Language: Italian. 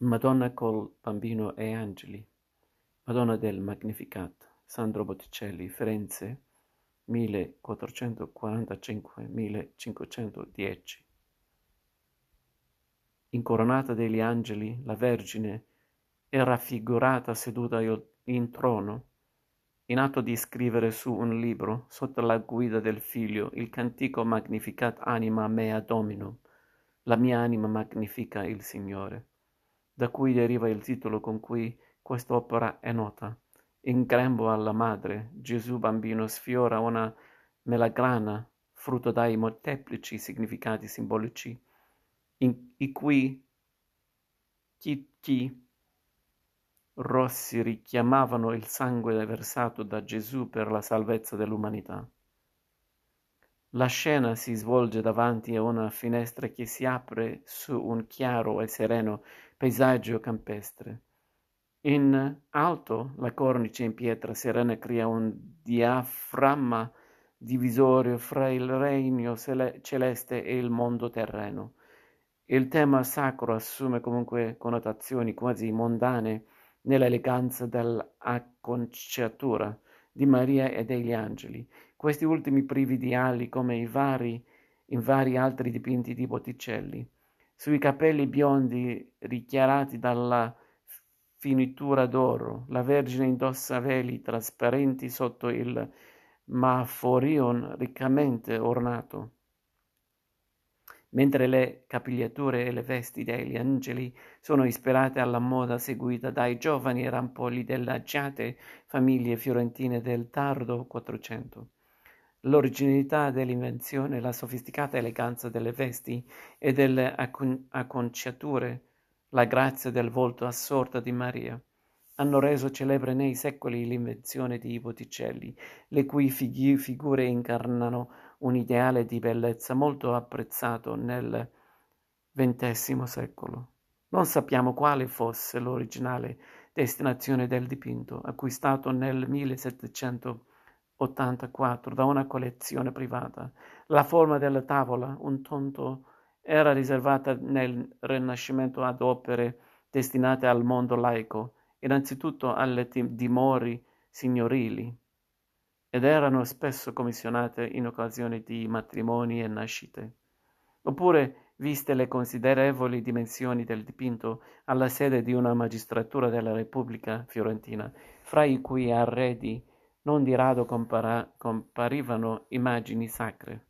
Madonna col Bambino e Angeli, Madonna del Magnificat, Sandro Botticelli, Firenze, 1445-1510. Incoronata degli angeli, la Vergine è raffigurata seduta in trono, in atto di scrivere su un libro, sotto la guida del Figlio, il cantico Magnificat anima mea Domino, la mia anima magnifica il Signore da cui deriva il titolo con cui quest'opera è nota. In grembo alla madre, Gesù bambino sfiora una melagrana, frutto dai molteplici significati simbolici, in, i cui chicchi rossi richiamavano il sangue versato da Gesù per la salvezza dell'umanità. La scena si svolge davanti a una finestra che si apre su un chiaro e sereno paesaggio campestre. In alto la cornice in pietra serena crea un diaframma divisorio fra il regno celeste e il mondo terreno. Il tema sacro assume comunque connotazioni quasi mondane nell'eleganza dell'acconciatura di Maria e degli angeli, questi ultimi privi di ali come i vari, in vari altri dipinti di Botticelli. Sui capelli biondi richiarati dalla finitura d'oro, la Vergine indossa veli trasparenti sotto il maforion riccamente ornato, mentre le capigliature e le vesti degli angeli sono ispirate alla moda seguita dai giovani rampolli delle agiate famiglie fiorentine del tardo Quattrocento. L'originalità dell'invenzione, la sofisticata eleganza delle vesti e delle acconciature, la grazia del volto assorto di Maria, hanno reso celebre nei secoli l'invenzione di Botticelli, le cui fig- figure incarnano un ideale di bellezza molto apprezzato nel XX secolo. Non sappiamo quale fosse l'originale destinazione del dipinto, acquistato nel 1700 84 da una collezione privata. La forma della tavola, un tonto, era riservata nel Rinascimento ad opere destinate al mondo laico, innanzitutto alle dimore signorili, ed erano spesso commissionate in occasione di matrimoni e nascite. Oppure, viste le considerevoli dimensioni del dipinto, alla sede di una magistratura della Repubblica fiorentina, fra i cui arredi non di rado compara- comparivano immagini sacre.